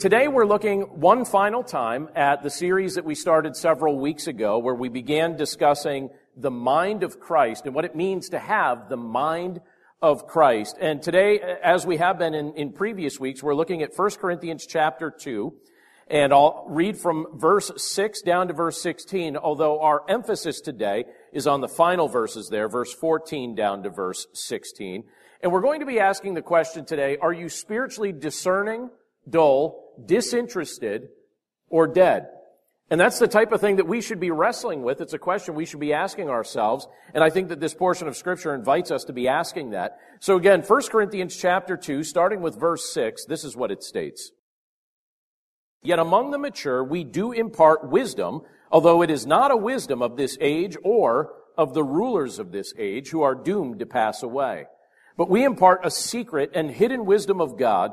Today we're looking one final time at the series that we started several weeks ago where we began discussing the mind of Christ and what it means to have the mind of Christ. And today, as we have been in, in previous weeks, we're looking at 1 Corinthians chapter 2. And I'll read from verse 6 down to verse 16, although our emphasis today is on the final verses there, verse 14 down to verse 16. And we're going to be asking the question today, are you spiritually discerning dull, disinterested, or dead? And that's the type of thing that we should be wrestling with. It's a question we should be asking ourselves. And I think that this portion of scripture invites us to be asking that. So again, 1 Corinthians chapter 2, starting with verse 6, this is what it states. Yet among the mature we do impart wisdom, although it is not a wisdom of this age or of the rulers of this age who are doomed to pass away. But we impart a secret and hidden wisdom of God,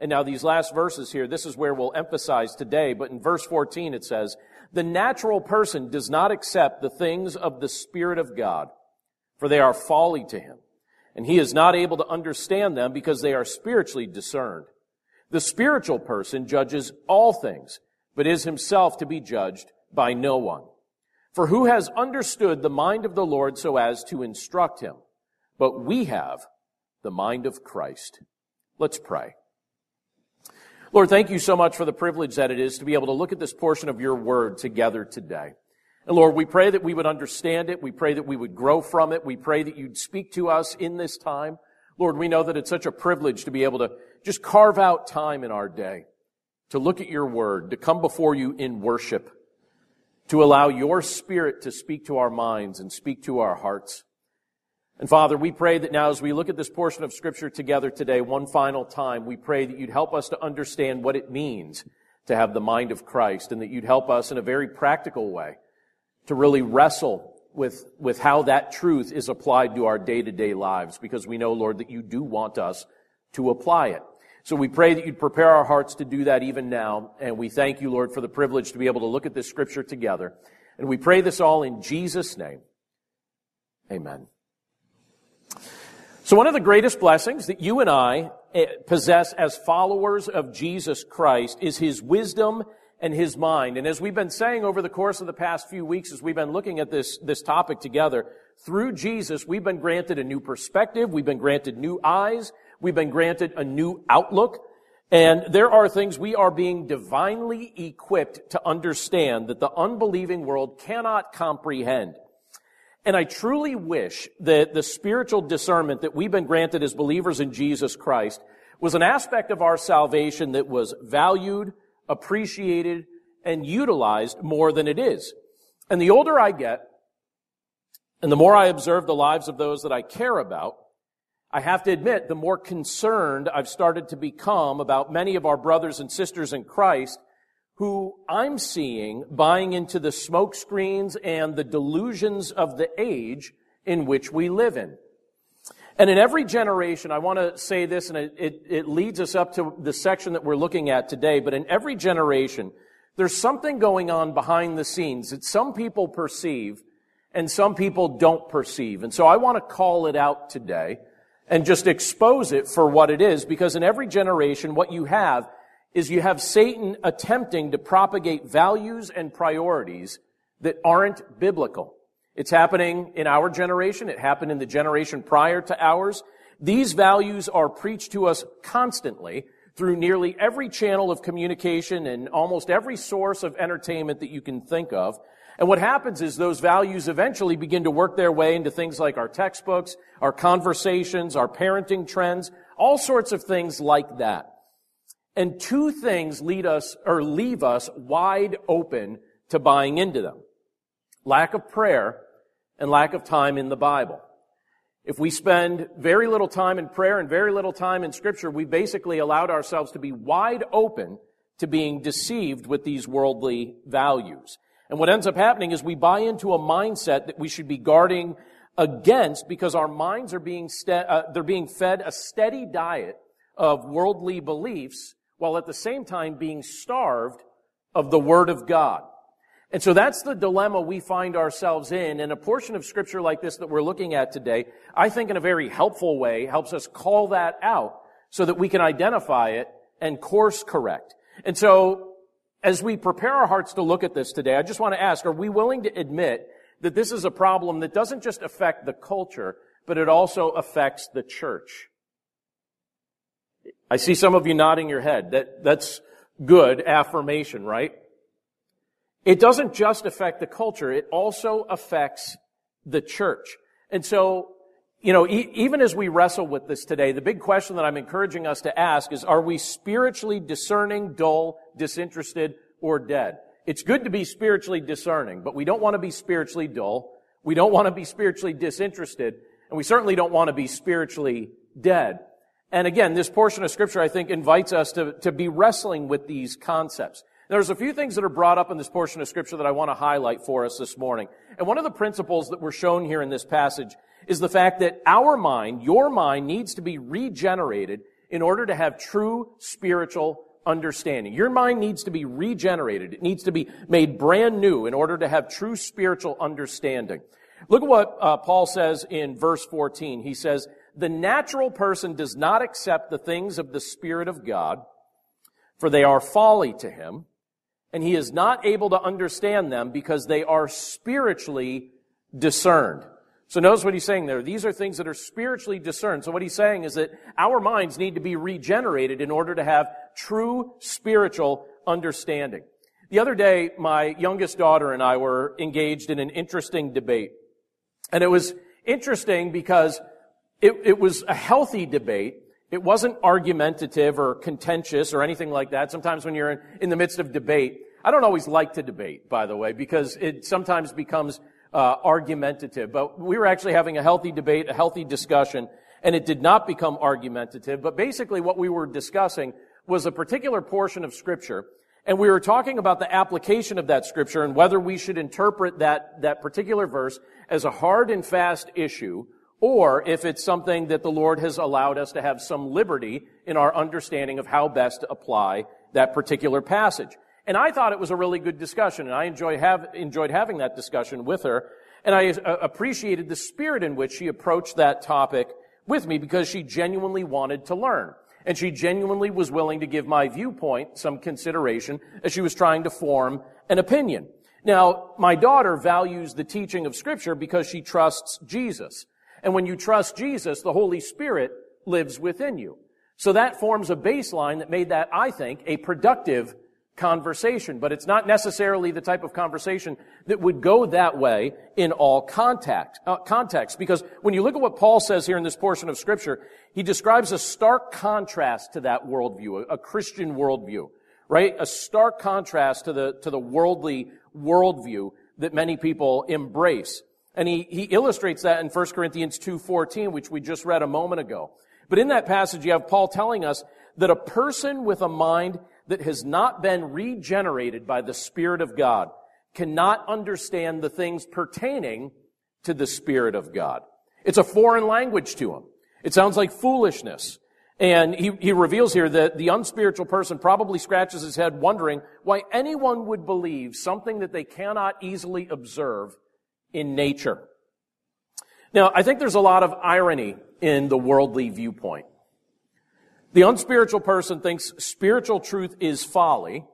And now these last verses here, this is where we'll emphasize today, but in verse 14 it says, the natural person does not accept the things of the Spirit of God, for they are folly to him, and he is not able to understand them because they are spiritually discerned. The spiritual person judges all things, but is himself to be judged by no one. For who has understood the mind of the Lord so as to instruct him? But we have the mind of Christ. Let's pray. Lord, thank you so much for the privilege that it is to be able to look at this portion of your word together today. And Lord, we pray that we would understand it. We pray that we would grow from it. We pray that you'd speak to us in this time. Lord, we know that it's such a privilege to be able to just carve out time in our day to look at your word, to come before you in worship, to allow your spirit to speak to our minds and speak to our hearts. And Father, we pray that now as we look at this portion of scripture together today, one final time, we pray that you'd help us to understand what it means to have the mind of Christ and that you'd help us in a very practical way to really wrestle with, with how that truth is applied to our day-to-day lives because we know, Lord, that you do want us to apply it. So we pray that you'd prepare our hearts to do that even now. And we thank you, Lord, for the privilege to be able to look at this scripture together. And we pray this all in Jesus' name. Amen. So one of the greatest blessings that you and I eh, possess as followers of Jesus Christ is His wisdom and His mind. And as we've been saying over the course of the past few weeks, as we've been looking at this, this topic together, through Jesus, we've been granted a new perspective, we've been granted new eyes, we've been granted a new outlook, and there are things we are being divinely equipped to understand that the unbelieving world cannot comprehend. And I truly wish that the spiritual discernment that we've been granted as believers in Jesus Christ was an aspect of our salvation that was valued, appreciated, and utilized more than it is. And the older I get, and the more I observe the lives of those that I care about, I have to admit, the more concerned I've started to become about many of our brothers and sisters in Christ who I'm seeing buying into the smokescreens and the delusions of the age in which we live in. And in every generation, I want to say this, and it, it, it, leads us up to the section that we're looking at today, but in every generation, there's something going on behind the scenes that some people perceive and some people don't perceive. And so I want to call it out today and just expose it for what it is, because in every generation, what you have is you have Satan attempting to propagate values and priorities that aren't biblical. It's happening in our generation. It happened in the generation prior to ours. These values are preached to us constantly through nearly every channel of communication and almost every source of entertainment that you can think of. And what happens is those values eventually begin to work their way into things like our textbooks, our conversations, our parenting trends, all sorts of things like that. And two things lead us or leave us wide open to buying into them. Lack of prayer and lack of time in the Bible. If we spend very little time in prayer and very little time in scripture, we basically allowed ourselves to be wide open to being deceived with these worldly values. And what ends up happening is we buy into a mindset that we should be guarding against because our minds are being, ste- uh, they're being fed a steady diet of worldly beliefs while at the same time being starved of the Word of God. And so that's the dilemma we find ourselves in. And a portion of scripture like this that we're looking at today, I think in a very helpful way, helps us call that out so that we can identify it and course correct. And so as we prepare our hearts to look at this today, I just want to ask, are we willing to admit that this is a problem that doesn't just affect the culture, but it also affects the church? I see some of you nodding your head. That, that's good affirmation, right? It doesn't just affect the culture, it also affects the church. And so, you know, e- even as we wrestle with this today, the big question that I'm encouraging us to ask is, are we spiritually discerning, dull, disinterested, or dead? It's good to be spiritually discerning, but we don't want to be spiritually dull. We don't want to be spiritually disinterested, and we certainly don't want to be spiritually dead. And again, this portion of scripture, I think, invites us to, to be wrestling with these concepts. There's a few things that are brought up in this portion of scripture that I want to highlight for us this morning. And one of the principles that were shown here in this passage is the fact that our mind, your mind, needs to be regenerated in order to have true spiritual understanding. Your mind needs to be regenerated. It needs to be made brand new in order to have true spiritual understanding. Look at what uh, Paul says in verse 14. He says, the natural person does not accept the things of the Spirit of God, for they are folly to him and he is not able to understand them because they are spiritually discerned. So notice what he's saying there. These are things that are spiritually discerned. So what he's saying is that our minds need to be regenerated in order to have true spiritual understanding. The other day, my youngest daughter and I were engaged in an interesting debate. And it was interesting because it, it was a healthy debate it wasn't argumentative or contentious or anything like that. Sometimes when you're in, in the midst of debate, I don't always like to debate, by the way, because it sometimes becomes uh, argumentative. But we were actually having a healthy debate, a healthy discussion, and it did not become argumentative. But basically, what we were discussing was a particular portion of Scripture, and we were talking about the application of that Scripture and whether we should interpret that that particular verse as a hard and fast issue or if it's something that the Lord has allowed us to have some liberty in our understanding of how best to apply that particular passage. And I thought it was a really good discussion, and I enjoy have, enjoyed having that discussion with her, and I uh, appreciated the spirit in which she approached that topic with me because she genuinely wanted to learn. And she genuinely was willing to give my viewpoint some consideration as she was trying to form an opinion. Now, my daughter values the teaching of Scripture because she trusts Jesus. And when you trust Jesus, the Holy Spirit lives within you. So that forms a baseline that made that, I think, a productive conversation. But it's not necessarily the type of conversation that would go that way in all contact, uh, contexts. Because when you look at what Paul says here in this portion of Scripture, he describes a stark contrast to that worldview, a, a Christian worldview, right? A stark contrast to the, to the worldly worldview that many people embrace. And he, he illustrates that in 1 Corinthians 2.14, which we just read a moment ago. But in that passage, you have Paul telling us that a person with a mind that has not been regenerated by the Spirit of God cannot understand the things pertaining to the Spirit of God. It's a foreign language to him. It sounds like foolishness. And he, he reveals here that the unspiritual person probably scratches his head wondering why anyone would believe something that they cannot easily observe in nature. Now, I think there's a lot of irony in the worldly viewpoint. The unspiritual person thinks spiritual truth is folly,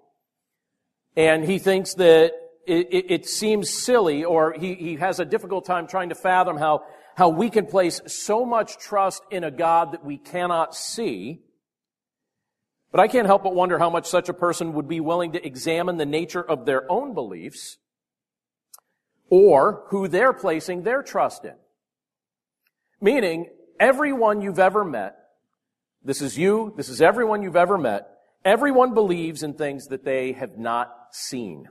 and he thinks that it, it, it, seems silly, or he, he has a difficult time trying to fathom how, how we can place so much trust in a God that we cannot see. But I can't help but wonder how much such a person would be willing to examine the nature of their own beliefs or who they're placing their trust in. Meaning, everyone you've ever met, this is you, this is everyone you've ever met, everyone believes in things that they have not seen.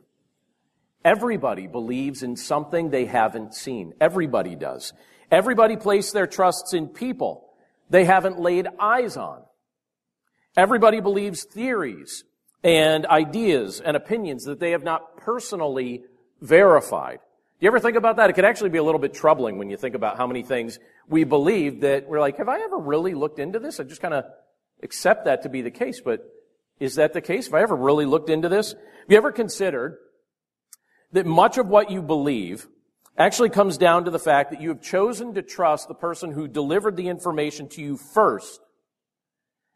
Everybody believes in something they haven't seen. Everybody does. Everybody places their trusts in people they haven't laid eyes on. Everybody believes theories and ideas and opinions that they have not personally verified. Do you ever think about that? It can actually be a little bit troubling when you think about how many things we believe that we're like, have I ever really looked into this? I just kind of accept that to be the case, but is that the case? Have I ever really looked into this? Have you ever considered that much of what you believe actually comes down to the fact that you have chosen to trust the person who delivered the information to you first.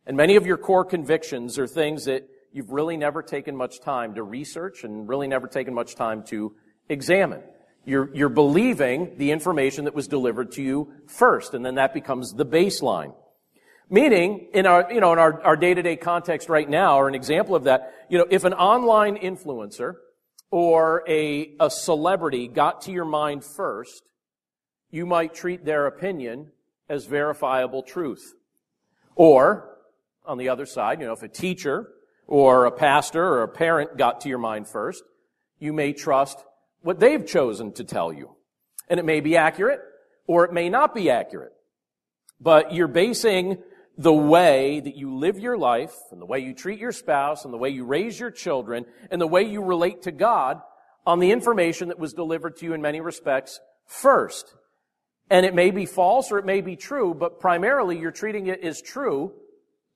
And many of your core convictions are things that you've really never taken much time to research and really never taken much time to examine. You're, you're believing the information that was delivered to you first, and then that becomes the baseline. Meaning, in our, you know, in our, our day-to-day context right now, or an example of that, you know, if an online influencer or a, a celebrity got to your mind first, you might treat their opinion as verifiable truth. Or, on the other side, you know, if a teacher or a pastor or a parent got to your mind first, you may trust what they've chosen to tell you. And it may be accurate or it may not be accurate. But you're basing the way that you live your life and the way you treat your spouse and the way you raise your children and the way you relate to God on the information that was delivered to you in many respects first. And it may be false or it may be true, but primarily you're treating it as true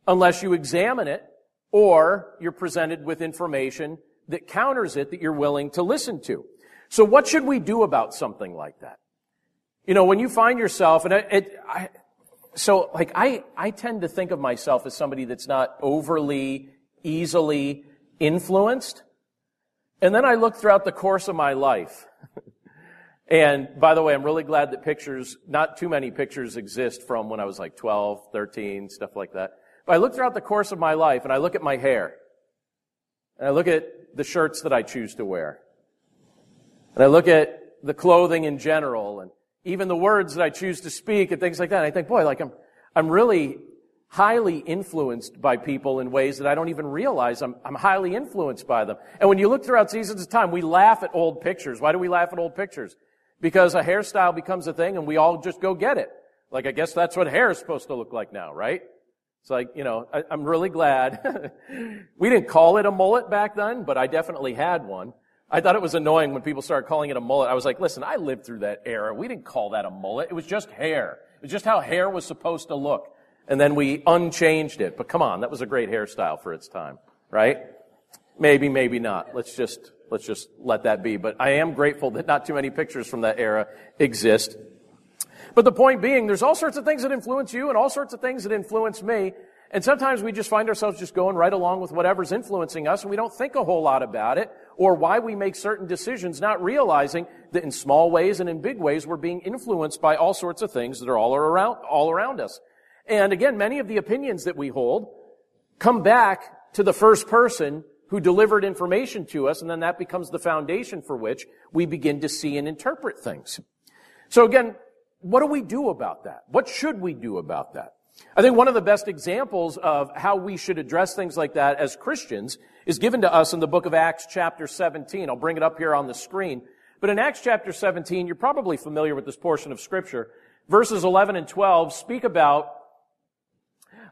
unless you examine it or you're presented with information that counters it that you're willing to listen to. So what should we do about something like that? You know, when you find yourself, and it, it I, so like I, I tend to think of myself as somebody that's not overly easily influenced. And then I look throughout the course of my life. and by the way, I'm really glad that pictures, not too many pictures exist from when I was like 12, 13, stuff like that. But I look throughout the course of my life and I look at my hair. And I look at the shirts that I choose to wear. And I look at the clothing in general and even the words that I choose to speak and things like that. I think, boy, like I'm, I'm really highly influenced by people in ways that I don't even realize I'm, I'm highly influenced by them. And when you look throughout seasons of time, we laugh at old pictures. Why do we laugh at old pictures? Because a hairstyle becomes a thing and we all just go get it. Like, I guess that's what hair is supposed to look like now, right? It's like, you know, I, I'm really glad. we didn't call it a mullet back then, but I definitely had one. I thought it was annoying when people started calling it a mullet. I was like, listen, I lived through that era. We didn't call that a mullet. It was just hair. It was just how hair was supposed to look. And then we unchanged it. But come on, that was a great hairstyle for its time, right? Maybe, maybe not. Let's just, let's just let that be. But I am grateful that not too many pictures from that era exist. But the point being, there's all sorts of things that influence you and all sorts of things that influence me. And sometimes we just find ourselves just going right along with whatever's influencing us and we don't think a whole lot about it or why we make certain decisions, not realizing that in small ways and in big ways we're being influenced by all sorts of things that are all around, all around us. And again, many of the opinions that we hold come back to the first person who delivered information to us, and then that becomes the foundation for which we begin to see and interpret things. So again, what do we do about that? What should we do about that? I think one of the best examples of how we should address things like that as Christians is given to us in the book of Acts chapter 17. I'll bring it up here on the screen. But in Acts chapter 17, you're probably familiar with this portion of scripture. Verses 11 and 12 speak about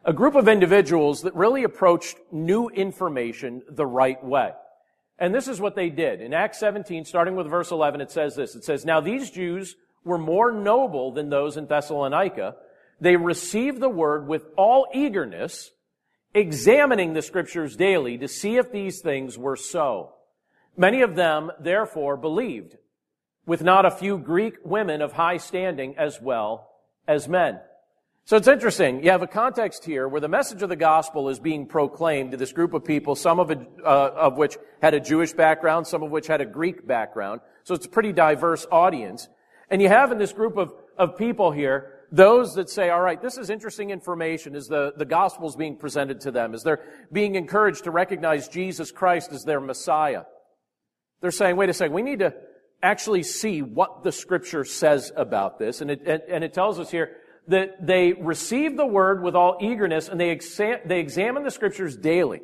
a group of individuals that really approached new information the right way. And this is what they did. In Acts 17, starting with verse 11, it says this. It says, Now these Jews were more noble than those in Thessalonica, they received the word with all eagerness, examining the scriptures daily to see if these things were so. Many of them, therefore, believed, with not a few Greek women of high standing as well as men. So it's interesting. You have a context here where the message of the gospel is being proclaimed to this group of people, some of, uh, of which had a Jewish background, some of which had a Greek background. So it's a pretty diverse audience. And you have in this group of, of people here those that say, all right, this is interesting information as the, the gospel is being presented to them, as they're being encouraged to recognize Jesus Christ as their Messiah. They're saying, wait a second, we need to, actually see what the scripture says about this. And it, and it tells us here that they receive the word with all eagerness and they, exam, they examine the scriptures daily.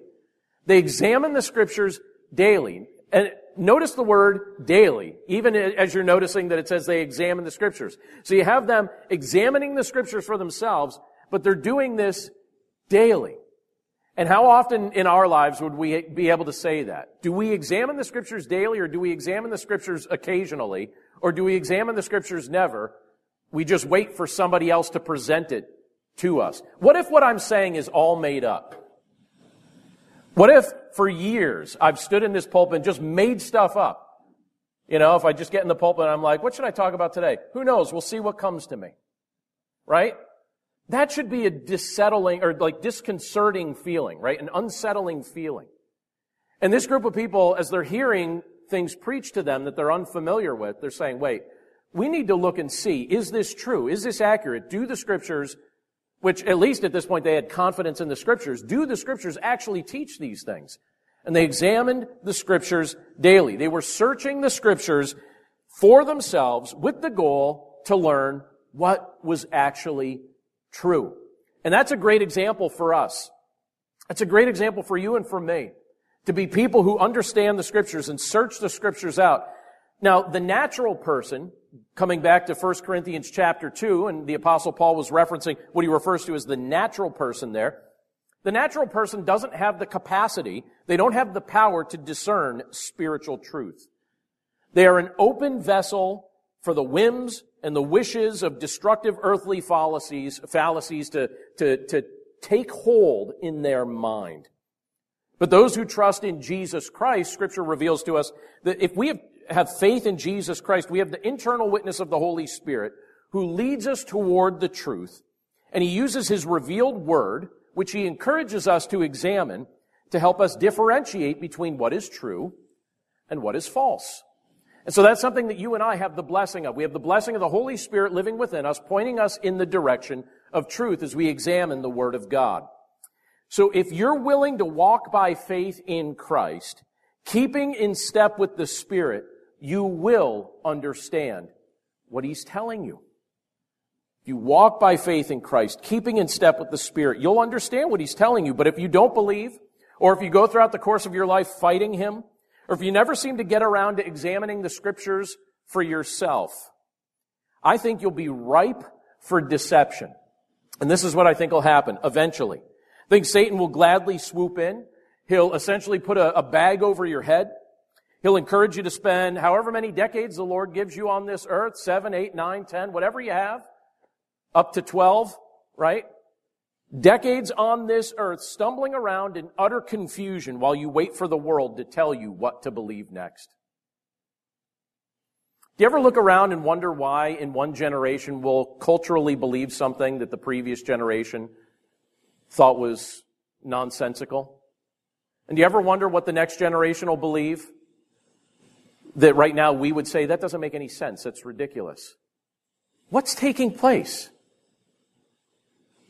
They examine the scriptures daily. And notice the word daily, even as you're noticing that it says they examine the scriptures. So you have them examining the scriptures for themselves, but they're doing this daily. And how often in our lives would we be able to say that? Do we examine the scriptures daily or do we examine the scriptures occasionally? Or do we examine the scriptures never? We just wait for somebody else to present it to us. What if what I'm saying is all made up? What if for years I've stood in this pulpit and just made stuff up? You know, if I just get in the pulpit and I'm like, what should I talk about today? Who knows? We'll see what comes to me. Right? That should be a dissettling or like disconcerting feeling, right? An unsettling feeling. And this group of people, as they're hearing things preached to them that they're unfamiliar with, they're saying, wait, we need to look and see, is this true? Is this accurate? Do the scriptures, which at least at this point they had confidence in the scriptures, do the scriptures actually teach these things? And they examined the scriptures daily. They were searching the scriptures for themselves with the goal to learn what was actually true. And that's a great example for us. That's a great example for you and for me. To be people who understand the scriptures and search the scriptures out. Now, the natural person coming back to 1 Corinthians chapter 2, and the apostle Paul was referencing what he refers to as the natural person there. The natural person doesn't have the capacity, they don't have the power to discern spiritual truth. They are an open vessel for the whims and the wishes of destructive earthly fallacies, fallacies to, to, to take hold in their mind. But those who trust in Jesus Christ, scripture reveals to us that if we have have faith in Jesus Christ, we have the internal witness of the Holy Spirit who leads us toward the truth. And he uses his revealed word, which he encourages us to examine to help us differentiate between what is true and what is false. And so that's something that you and I have the blessing of. We have the blessing of the Holy Spirit living within us, pointing us in the direction of truth as we examine the Word of God. So if you're willing to walk by faith in Christ, keeping in step with the Spirit, you will understand what he's telling you. If you walk by faith in Christ, keeping in step with the Spirit, you'll understand what he's telling you. But if you don't believe, or if you go throughout the course of your life fighting him, or if you never seem to get around to examining the scriptures for yourself, I think you'll be ripe for deception. And this is what I think will happen eventually. I think Satan will gladly swoop in. He'll essentially put a, a bag over your head He'll encourage you to spend however many decades the Lord gives you on this earth, seven, eight, nine, ten, whatever you have, up to 12, right? Decades on this earth, stumbling around in utter confusion while you wait for the world to tell you what to believe next. Do you ever look around and wonder why in one generation we'll culturally believe something that the previous generation thought was nonsensical? And do you ever wonder what the next generation will believe? That right now we would say that doesn't make any sense. That's ridiculous. What's taking place?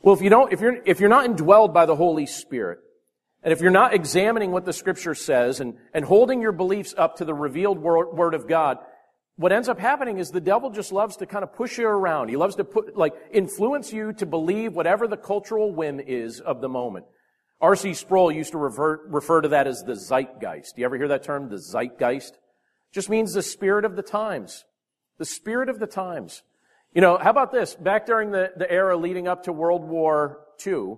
Well, if you don't, if you're, if you're not indwelled by the Holy Spirit, and if you're not examining what the scripture says and, and holding your beliefs up to the revealed word, word of God, what ends up happening is the devil just loves to kind of push you around. He loves to put, like, influence you to believe whatever the cultural whim is of the moment. R.C. Sproul used to refer, refer to that as the zeitgeist. Do you ever hear that term, the zeitgeist? Just means the spirit of the times. The spirit of the times. You know, how about this? Back during the, the era leading up to World War II,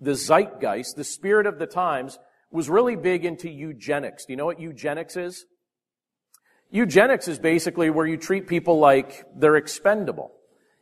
the zeitgeist, the spirit of the times, was really big into eugenics. Do you know what eugenics is? Eugenics is basically where you treat people like they're expendable.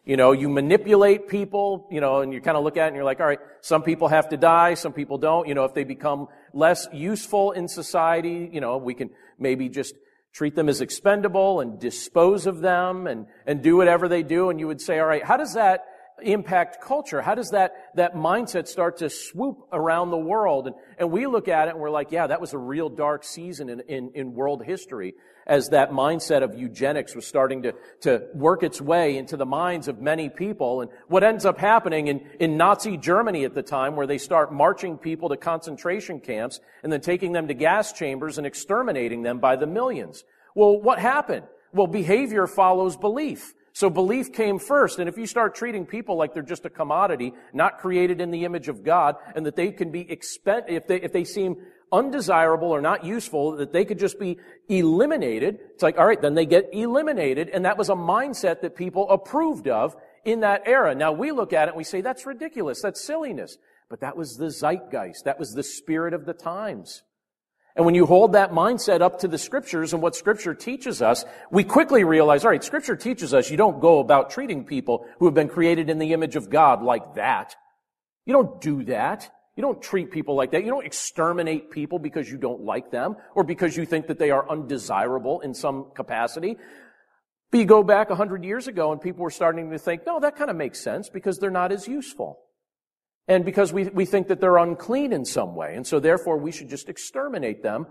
You know, you manipulate people, you know, and you kind of look at it and you're like, all right, some people have to die, some people don't. You know, if they become less useful in society, you know, we can maybe just treat them as expendable and dispose of them and, and do whatever they do. And you would say, all right, how does that impact culture? How does that, that mindset start to swoop around the world? And, and we look at it and we're like, yeah, that was a real dark season in, in, in world history as that mindset of eugenics was starting to, to work its way into the minds of many people. And what ends up happening in, in Nazi Germany at the time, where they start marching people to concentration camps and then taking them to gas chambers and exterminating them by the millions. Well, what happened? Well, behavior follows belief. So belief came first. And if you start treating people like they're just a commodity, not created in the image of God, and that they can be expend, if they, if they seem undesirable or not useful, that they could just be eliminated, it's like, all right, then they get eliminated. And that was a mindset that people approved of in that era. Now we look at it and we say, that's ridiculous. That's silliness. But that was the zeitgeist. That was the spirit of the times. And when you hold that mindset up to the scriptures and what scripture teaches us, we quickly realize, all right, scripture teaches us you don't go about treating people who have been created in the image of God like that. You don't do that. You don't treat people like that. You don't exterminate people because you don't like them or because you think that they are undesirable in some capacity. But you go back a hundred years ago and people were starting to think, no, that kind of makes sense because they're not as useful and because we, we think that they're unclean in some way. And so therefore we should just exterminate them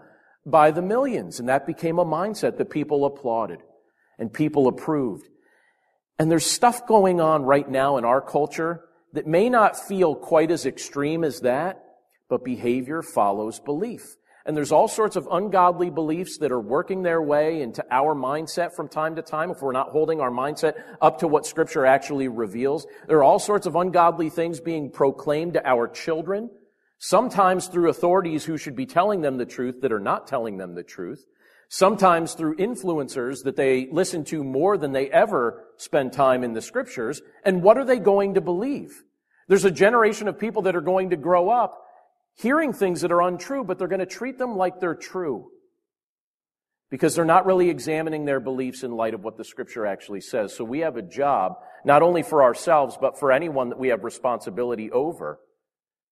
by the millions. And that became a mindset that people applauded and people approved. And there's stuff going on right now in our culture that may not feel quite as extreme as that, but behavior follows belief. And there's all sorts of ungodly beliefs that are working their way into our mindset from time to time if we're not holding our mindset up to what scripture actually reveals. There are all sorts of ungodly things being proclaimed to our children, sometimes through authorities who should be telling them the truth that are not telling them the truth, sometimes through influencers that they listen to more than they ever spend time in the scriptures. And what are they going to believe? There's a generation of people that are going to grow up hearing things that are untrue, but they're going to treat them like they're true. Because they're not really examining their beliefs in light of what the scripture actually says. So we have a job, not only for ourselves, but for anyone that we have responsibility over,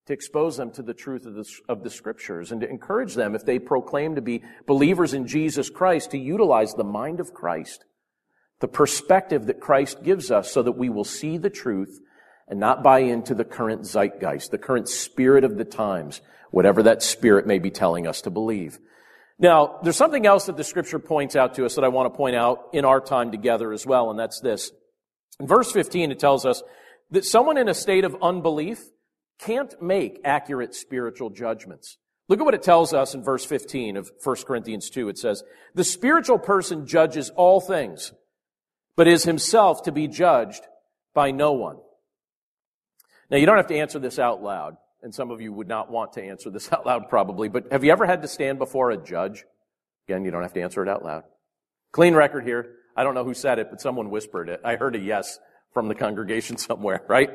to expose them to the truth of the, of the scriptures and to encourage them, if they proclaim to be believers in Jesus Christ, to utilize the mind of Christ, the perspective that Christ gives us so that we will see the truth and not buy into the current zeitgeist, the current spirit of the times, whatever that spirit may be telling us to believe. Now, there's something else that the scripture points out to us that I want to point out in our time together as well, and that's this. In verse 15, it tells us that someone in a state of unbelief can't make accurate spiritual judgments. Look at what it tells us in verse 15 of 1 Corinthians 2. It says, The spiritual person judges all things, but is himself to be judged by no one. Now, you don't have to answer this out loud, and some of you would not want to answer this out loud probably, but have you ever had to stand before a judge? Again, you don't have to answer it out loud. Clean record here. I don't know who said it, but someone whispered it. I heard a yes from the congregation somewhere, right?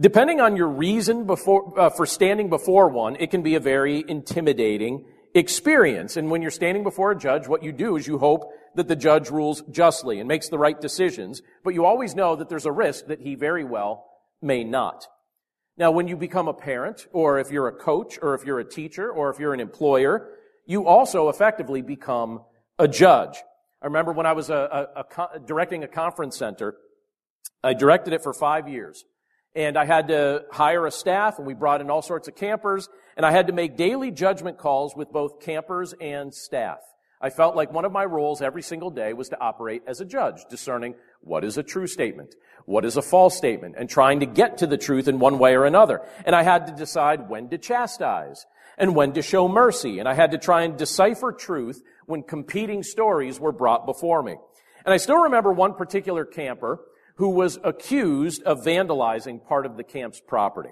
Depending on your reason before, uh, for standing before one, it can be a very intimidating experience. And when you're standing before a judge, what you do is you hope that the judge rules justly and makes the right decisions, but you always know that there's a risk that he very well may not. Now, when you become a parent, or if you're a coach, or if you're a teacher, or if you're an employer, you also effectively become a judge. I remember when I was a, a, a, directing a conference center, I directed it for five years. And I had to hire a staff, and we brought in all sorts of campers, and I had to make daily judgment calls with both campers and staff. I felt like one of my roles every single day was to operate as a judge, discerning what is a true statement? What is a false statement? And trying to get to the truth in one way or another. And I had to decide when to chastise and when to show mercy. And I had to try and decipher truth when competing stories were brought before me. And I still remember one particular camper who was accused of vandalizing part of the camp's property.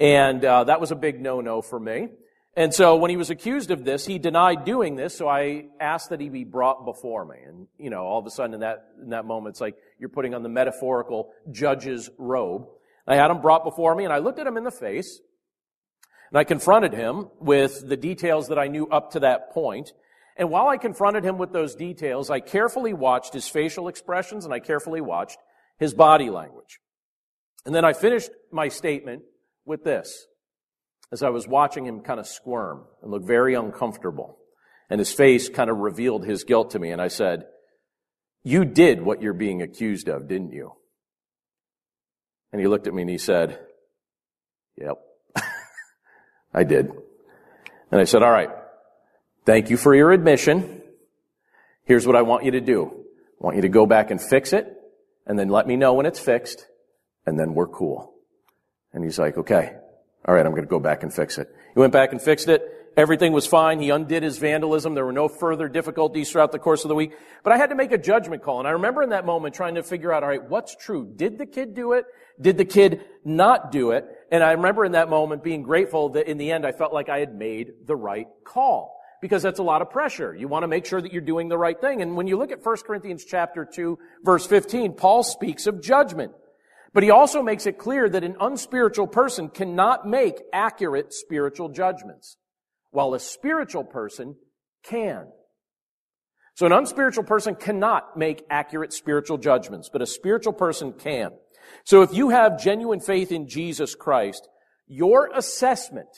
And uh, that was a big no-no for me. And so when he was accused of this, he denied doing this, so I asked that he be brought before me. And, you know, all of a sudden in that, in that moment, it's like you're putting on the metaphorical judge's robe. I had him brought before me, and I looked at him in the face, and I confronted him with the details that I knew up to that point. And while I confronted him with those details, I carefully watched his facial expressions, and I carefully watched his body language. And then I finished my statement with this as I was watching him kind of squirm and look very uncomfortable. And his face kind of revealed his guilt to me. And I said, you did what you're being accused of, didn't you? And he looked at me and he said, yep, I did. And I said, all right, thank you for your admission. Here's what I want you to do. I want you to go back and fix it and then let me know when it's fixed and then we're cool. And he's like, okay. All right, I'm going to go back and fix it. He went back and fixed it, Everything was fine. He undid his vandalism. There were no further difficulties throughout the course of the week. But I had to make a judgment call. And I remember in that moment trying to figure out, all right, what's true? Did the kid do it? Did the kid not do it? And I remember in that moment being grateful that in the end I felt like I had made the right call. Because that's a lot of pressure. You want to make sure that you're doing the right thing. And when you look at 1 Corinthians chapter 2, verse 15, Paul speaks of judgment. But he also makes it clear that an unspiritual person cannot make accurate spiritual judgments while a spiritual person can. So an unspiritual person cannot make accurate spiritual judgments, but a spiritual person can. So if you have genuine faith in Jesus Christ, your assessment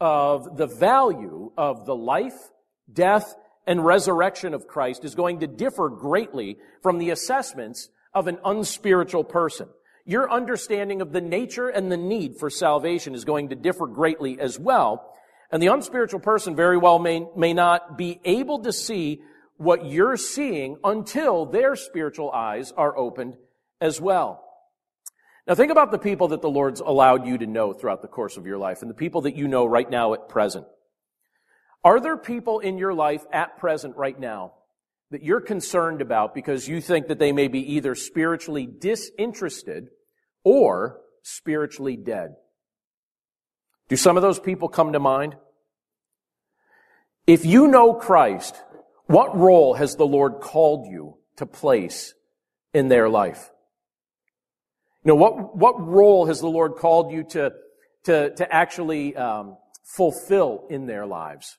of the value of the life, death, and resurrection of Christ is going to differ greatly from the assessments of an unspiritual person. Your understanding of the nature and the need for salvation is going to differ greatly as well and the unspiritual person very well may, may not be able to see what you're seeing until their spiritual eyes are opened as well. Now think about the people that the Lord's allowed you to know throughout the course of your life and the people that you know right now at present. Are there people in your life at present right now that you're concerned about because you think that they may be either spiritually disinterested or spiritually dead? Do some of those people come to mind? If you know Christ, what role has the Lord called you to place in their life? You know, what, what role has the Lord called you to, to, to actually um, fulfill in their lives?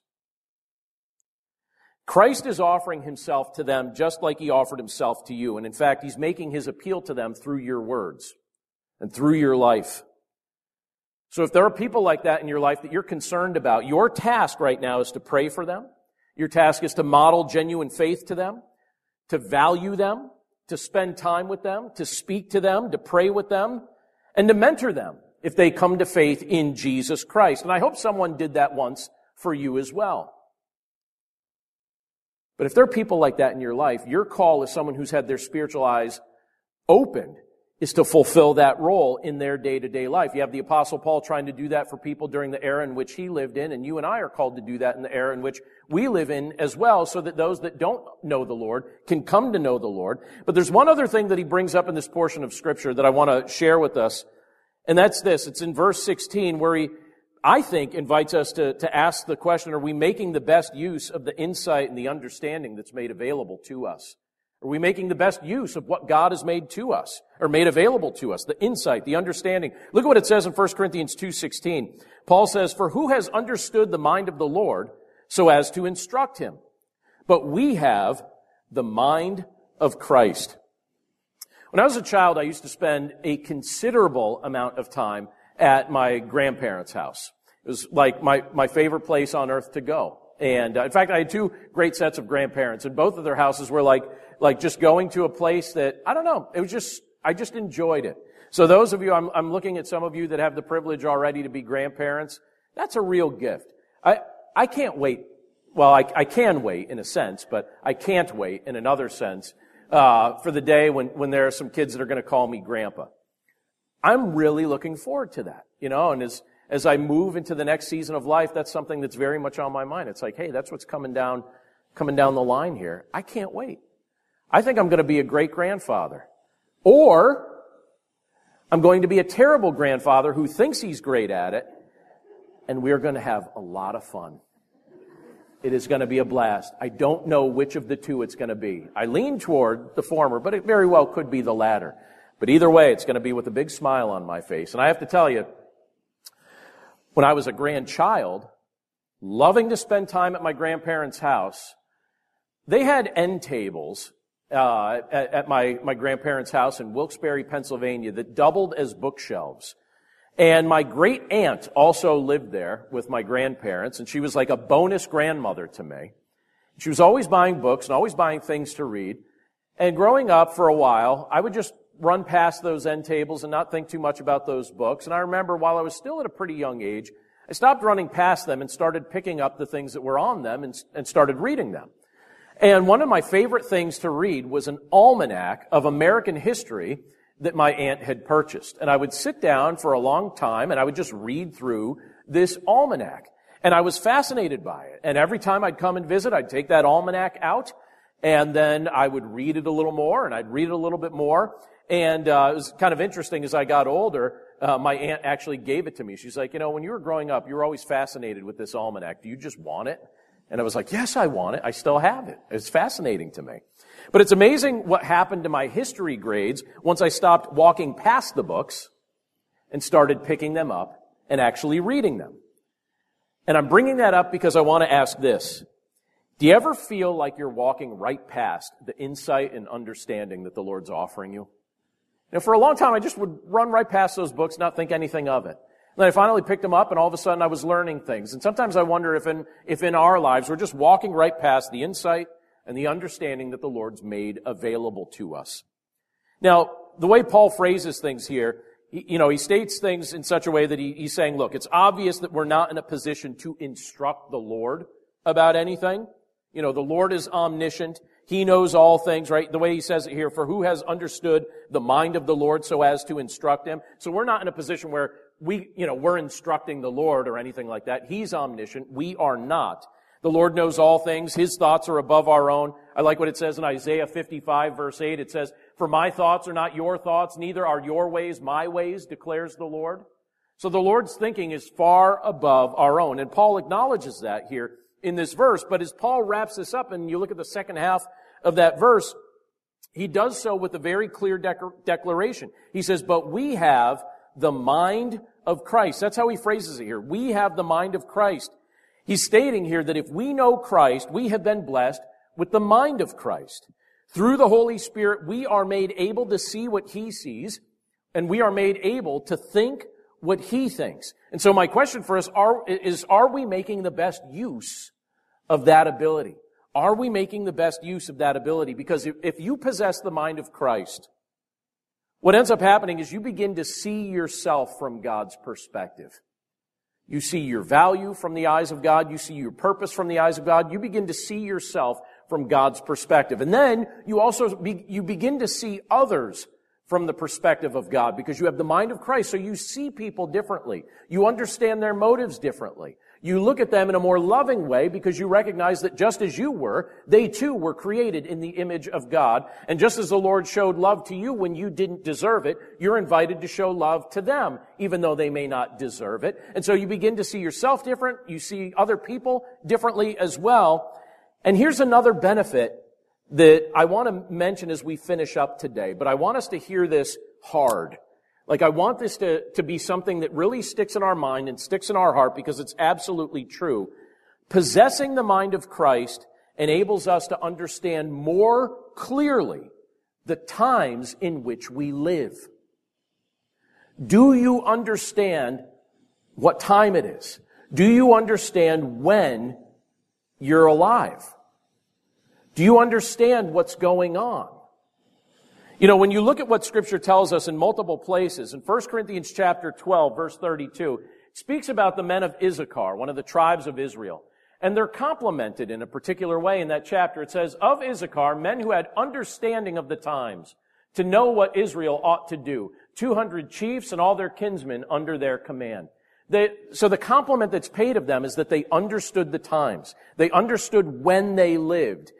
Christ is offering himself to them just like he offered himself to you. And in fact, he's making his appeal to them through your words and through your life. So if there are people like that in your life that you're concerned about, your task right now is to pray for them. Your task is to model genuine faith to them, to value them, to spend time with them, to speak to them, to pray with them, and to mentor them if they come to faith in Jesus Christ. And I hope someone did that once for you as well. But if there are people like that in your life, your call as someone who's had their spiritual eyes opened is to fulfill that role in their day to day life. You have the apostle Paul trying to do that for people during the era in which he lived in, and you and I are called to do that in the era in which we live in as well, so that those that don't know the Lord can come to know the Lord. But there's one other thing that he brings up in this portion of scripture that I want to share with us, and that's this. It's in verse 16 where he, I think, invites us to, to ask the question, are we making the best use of the insight and the understanding that's made available to us? Are we making the best use of what God has made to us or made available to us? The insight, the understanding. Look at what it says in 1 Corinthians 2.16. Paul says, For who has understood the mind of the Lord so as to instruct him? But we have the mind of Christ. When I was a child, I used to spend a considerable amount of time at my grandparents' house. It was like my, my favorite place on earth to go. And uh, in fact, I had two great sets of grandparents, and both of their houses were like like just going to a place that, I don't know, it was just, I just enjoyed it. So those of you, I'm, I'm looking at some of you that have the privilege already to be grandparents. That's a real gift. I, I can't wait. Well, I, I can wait in a sense, but I can't wait in another sense, uh, for the day when, when there are some kids that are going to call me grandpa. I'm really looking forward to that, you know, and as, as I move into the next season of life, that's something that's very much on my mind. It's like, hey, that's what's coming down, coming down the line here. I can't wait. I think I'm going to be a great grandfather. Or I'm going to be a terrible grandfather who thinks he's great at it, and we're going to have a lot of fun. It is going to be a blast. I don't know which of the two it's going to be. I lean toward the former, but it very well could be the latter. But either way, it's going to be with a big smile on my face. And I have to tell you, when I was a grandchild, loving to spend time at my grandparents' house, they had end tables uh, at, at my, my grandparents' house in Wilkes-Barre, Pennsylvania, that doubled as bookshelves. And my great aunt also lived there with my grandparents, and she was like a bonus grandmother to me. She was always buying books and always buying things to read. And growing up for a while, I would just run past those end tables and not think too much about those books. And I remember while I was still at a pretty young age, I stopped running past them and started picking up the things that were on them and, and started reading them. And one of my favorite things to read was an almanac of American history that my aunt had purchased. And I would sit down for a long time and I would just read through this almanac. And I was fascinated by it. And every time I'd come and visit, I'd take that almanac out and then I would read it a little more and I'd read it a little bit more. And uh, it was kind of interesting as I got older. Uh, my aunt actually gave it to me. She's like, you know, when you were growing up, you were always fascinated with this almanac. Do you just want it? And I was like, yes, I want it. I still have it. It's fascinating to me. But it's amazing what happened to my history grades once I stopped walking past the books and started picking them up and actually reading them. And I'm bringing that up because I want to ask this. Do you ever feel like you're walking right past the insight and understanding that the Lord's offering you? Now, for a long time, I just would run right past those books, not think anything of it. Then I finally picked them up and all of a sudden I was learning things. And sometimes I wonder if in, if in our lives we're just walking right past the insight and the understanding that the Lord's made available to us. Now, the way Paul phrases things here, he, you know, he states things in such a way that he, he's saying, look, it's obvious that we're not in a position to instruct the Lord about anything. You know, the Lord is omniscient. He knows all things, right? The way he says it here, for who has understood the mind of the Lord so as to instruct him? So we're not in a position where we, you know, we're instructing the Lord or anything like that. He's omniscient. We are not. The Lord knows all things. His thoughts are above our own. I like what it says in Isaiah 55 verse 8. It says, For my thoughts are not your thoughts, neither are your ways my ways, declares the Lord. So the Lord's thinking is far above our own. And Paul acknowledges that here in this verse. But as Paul wraps this up and you look at the second half of that verse, he does so with a very clear declaration. He says, But we have the mind of Christ. That's how he phrases it here. We have the mind of Christ. He's stating here that if we know Christ, we have been blessed with the mind of Christ. Through the Holy Spirit, we are made able to see what He sees, and we are made able to think what He thinks. And so my question for us are, is, are we making the best use of that ability? Are we making the best use of that ability? Because if, if you possess the mind of Christ, what ends up happening is you begin to see yourself from God's perspective. You see your value from the eyes of God. You see your purpose from the eyes of God. You begin to see yourself from God's perspective. And then you also, be, you begin to see others from the perspective of God because you have the mind of Christ. So you see people differently. You understand their motives differently. You look at them in a more loving way because you recognize that just as you were, they too were created in the image of God. And just as the Lord showed love to you when you didn't deserve it, you're invited to show love to them, even though they may not deserve it. And so you begin to see yourself different. You see other people differently as well. And here's another benefit that I want to mention as we finish up today, but I want us to hear this hard. Like I want this to, to be something that really sticks in our mind and sticks in our heart because it's absolutely true. Possessing the mind of Christ enables us to understand more clearly the times in which we live. Do you understand what time it is? Do you understand when you're alive? Do you understand what's going on? You know, when you look at what scripture tells us in multiple places, in 1 Corinthians chapter 12, verse 32, it speaks about the men of Issachar, one of the tribes of Israel. And they're complimented in a particular way in that chapter. It says, of Issachar, men who had understanding of the times, to know what Israel ought to do. 200 chiefs and all their kinsmen under their command. They, so the compliment that's paid of them is that they understood the times. They understood when they lived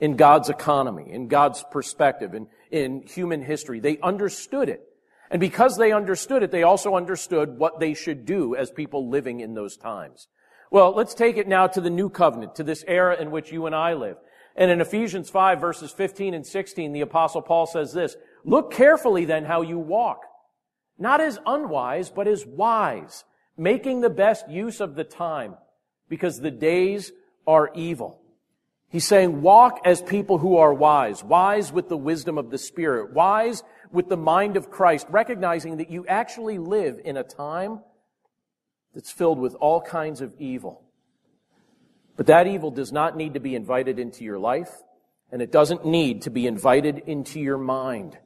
in God's economy, in God's perspective, in, in human history. They understood it. And because they understood it, they also understood what they should do as people living in those times. Well, let's take it now to the new covenant, to this era in which you and I live. And in Ephesians 5 verses 15 and 16, the apostle Paul says this, look carefully then how you walk, not as unwise, but as wise, making the best use of the time, because the days are evil. He's saying, walk as people who are wise, wise with the wisdom of the Spirit, wise with the mind of Christ, recognizing that you actually live in a time that's filled with all kinds of evil. But that evil does not need to be invited into your life, and it doesn't need to be invited into your mind.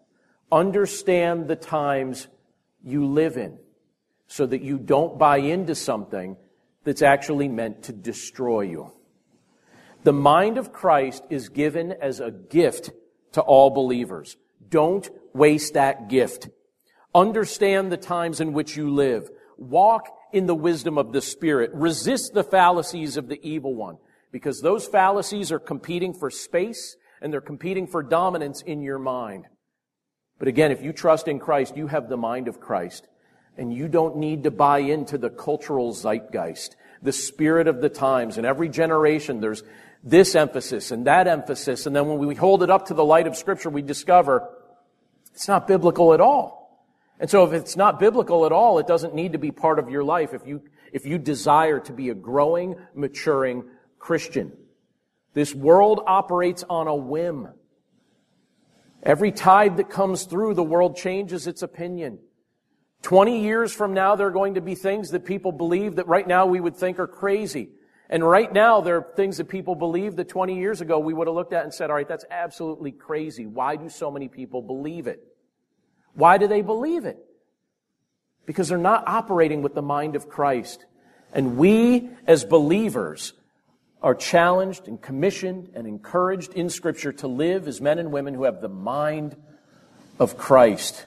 Understand the times you live in so that you don't buy into something that's actually meant to destroy you. The mind of Christ is given as a gift to all believers. Don't waste that gift. Understand the times in which you live. Walk in the wisdom of the Spirit. Resist the fallacies of the evil one because those fallacies are competing for space and they're competing for dominance in your mind. But again, if you trust in Christ, you have the mind of Christ and you don't need to buy into the cultural zeitgeist, the spirit of the times. In every generation, there's this emphasis and that emphasis. And then when we hold it up to the light of scripture, we discover it's not biblical at all. And so if it's not biblical at all, it doesn't need to be part of your life if you, if you desire to be a growing, maturing Christian. This world operates on a whim. Every tide that comes through, the world changes its opinion. 20 years from now, there are going to be things that people believe that right now we would think are crazy. And right now, there are things that people believe that 20 years ago we would have looked at and said, all right, that's absolutely crazy. Why do so many people believe it? Why do they believe it? Because they're not operating with the mind of Christ. And we, as believers, are challenged and commissioned and encouraged in Scripture to live as men and women who have the mind of Christ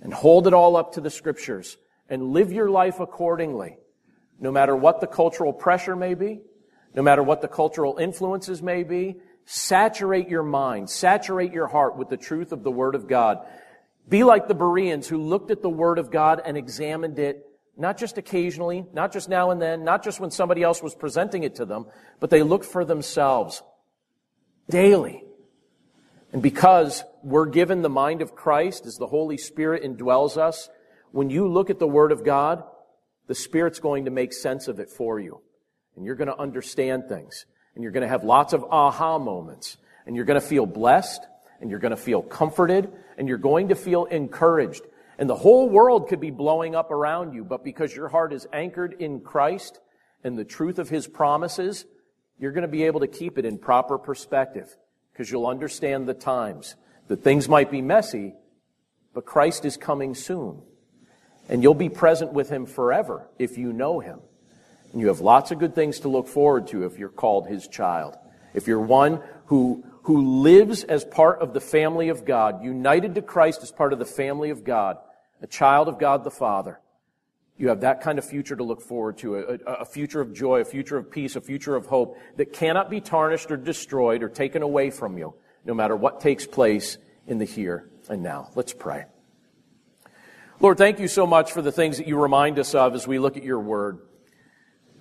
and hold it all up to the Scriptures and live your life accordingly, no matter what the cultural pressure may be, no matter what the cultural influences may be. Saturate your mind, saturate your heart with the truth of the Word of God. Be like the Bereans who looked at the Word of God and examined it, not just occasionally, not just now and then, not just when somebody else was presenting it to them, but they looked for themselves daily. And because we're given the mind of Christ as the Holy Spirit indwells us, when you look at the Word of God, the Spirit's going to make sense of it for you. And you're going to understand things. And you're going to have lots of aha moments. And you're going to feel blessed. And you're going to feel comforted and you're going to feel encouraged. And the whole world could be blowing up around you, but because your heart is anchored in Christ and the truth of His promises, you're going to be able to keep it in proper perspective because you'll understand the times. That things might be messy, but Christ is coming soon. And you'll be present with Him forever if you know Him. And you have lots of good things to look forward to if you're called His child. If you're one who who lives as part of the family of God, united to Christ as part of the family of God, a child of God the Father. You have that kind of future to look forward to, a, a, future of joy, a future of peace, a future of hope that cannot be tarnished or destroyed or taken away from you, no matter what takes place in the here and now. Let's pray. Lord, thank you so much for the things that you remind us of as we look at your word.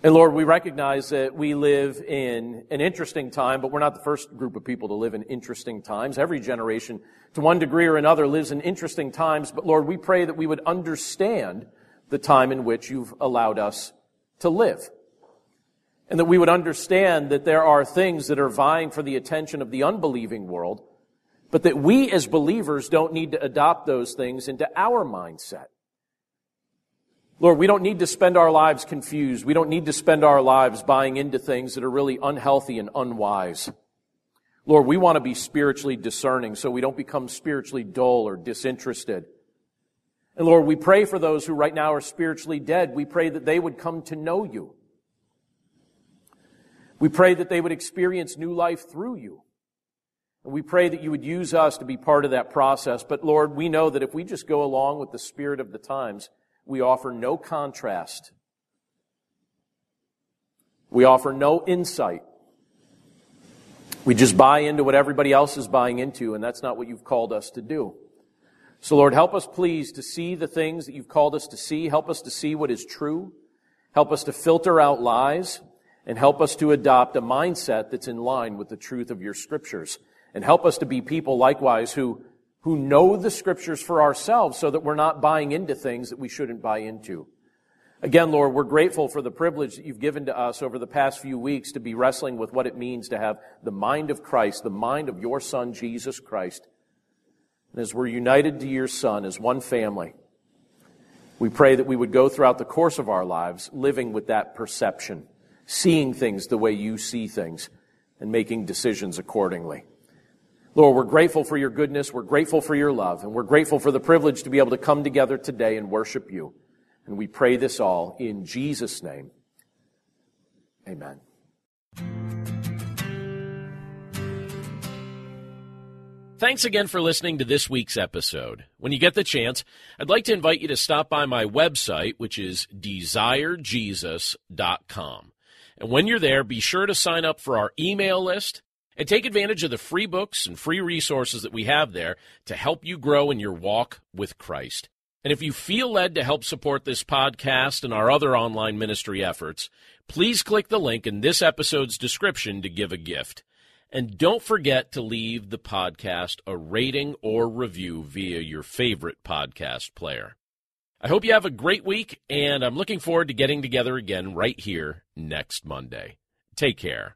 And Lord, we recognize that we live in an interesting time, but we're not the first group of people to live in interesting times. Every generation, to one degree or another, lives in interesting times. But Lord, we pray that we would understand the time in which you've allowed us to live. And that we would understand that there are things that are vying for the attention of the unbelieving world, but that we as believers don't need to adopt those things into our mindset. Lord, we don't need to spend our lives confused. We don't need to spend our lives buying into things that are really unhealthy and unwise. Lord, we want to be spiritually discerning so we don't become spiritually dull or disinterested. And Lord, we pray for those who right now are spiritually dead. We pray that they would come to know you. We pray that they would experience new life through you. We pray that you would use us to be part of that process. But Lord, we know that if we just go along with the spirit of the times, we offer no contrast. We offer no insight. We just buy into what everybody else is buying into, and that's not what you've called us to do. So, Lord, help us please to see the things that you've called us to see. Help us to see what is true. Help us to filter out lies. And help us to adopt a mindset that's in line with the truth of your scriptures. And help us to be people likewise who who know the scriptures for ourselves so that we're not buying into things that we shouldn't buy into. Again, Lord, we're grateful for the privilege that you've given to us over the past few weeks to be wrestling with what it means to have the mind of Christ, the mind of your Son, Jesus Christ. And as we're united to your Son as one family, we pray that we would go throughout the course of our lives living with that perception, seeing things the way you see things, and making decisions accordingly. Lord, we're grateful for your goodness. We're grateful for your love. And we're grateful for the privilege to be able to come together today and worship you. And we pray this all in Jesus' name. Amen. Thanks again for listening to this week's episode. When you get the chance, I'd like to invite you to stop by my website, which is desirejesus.com. And when you're there, be sure to sign up for our email list and take advantage of the free books and free resources that we have there to help you grow in your walk with Christ. And if you feel led to help support this podcast and our other online ministry efforts, please click the link in this episode's description to give a gift. And don't forget to leave the podcast a rating or review via your favorite podcast player. I hope you have a great week, and I'm looking forward to getting together again right here next Monday. Take care.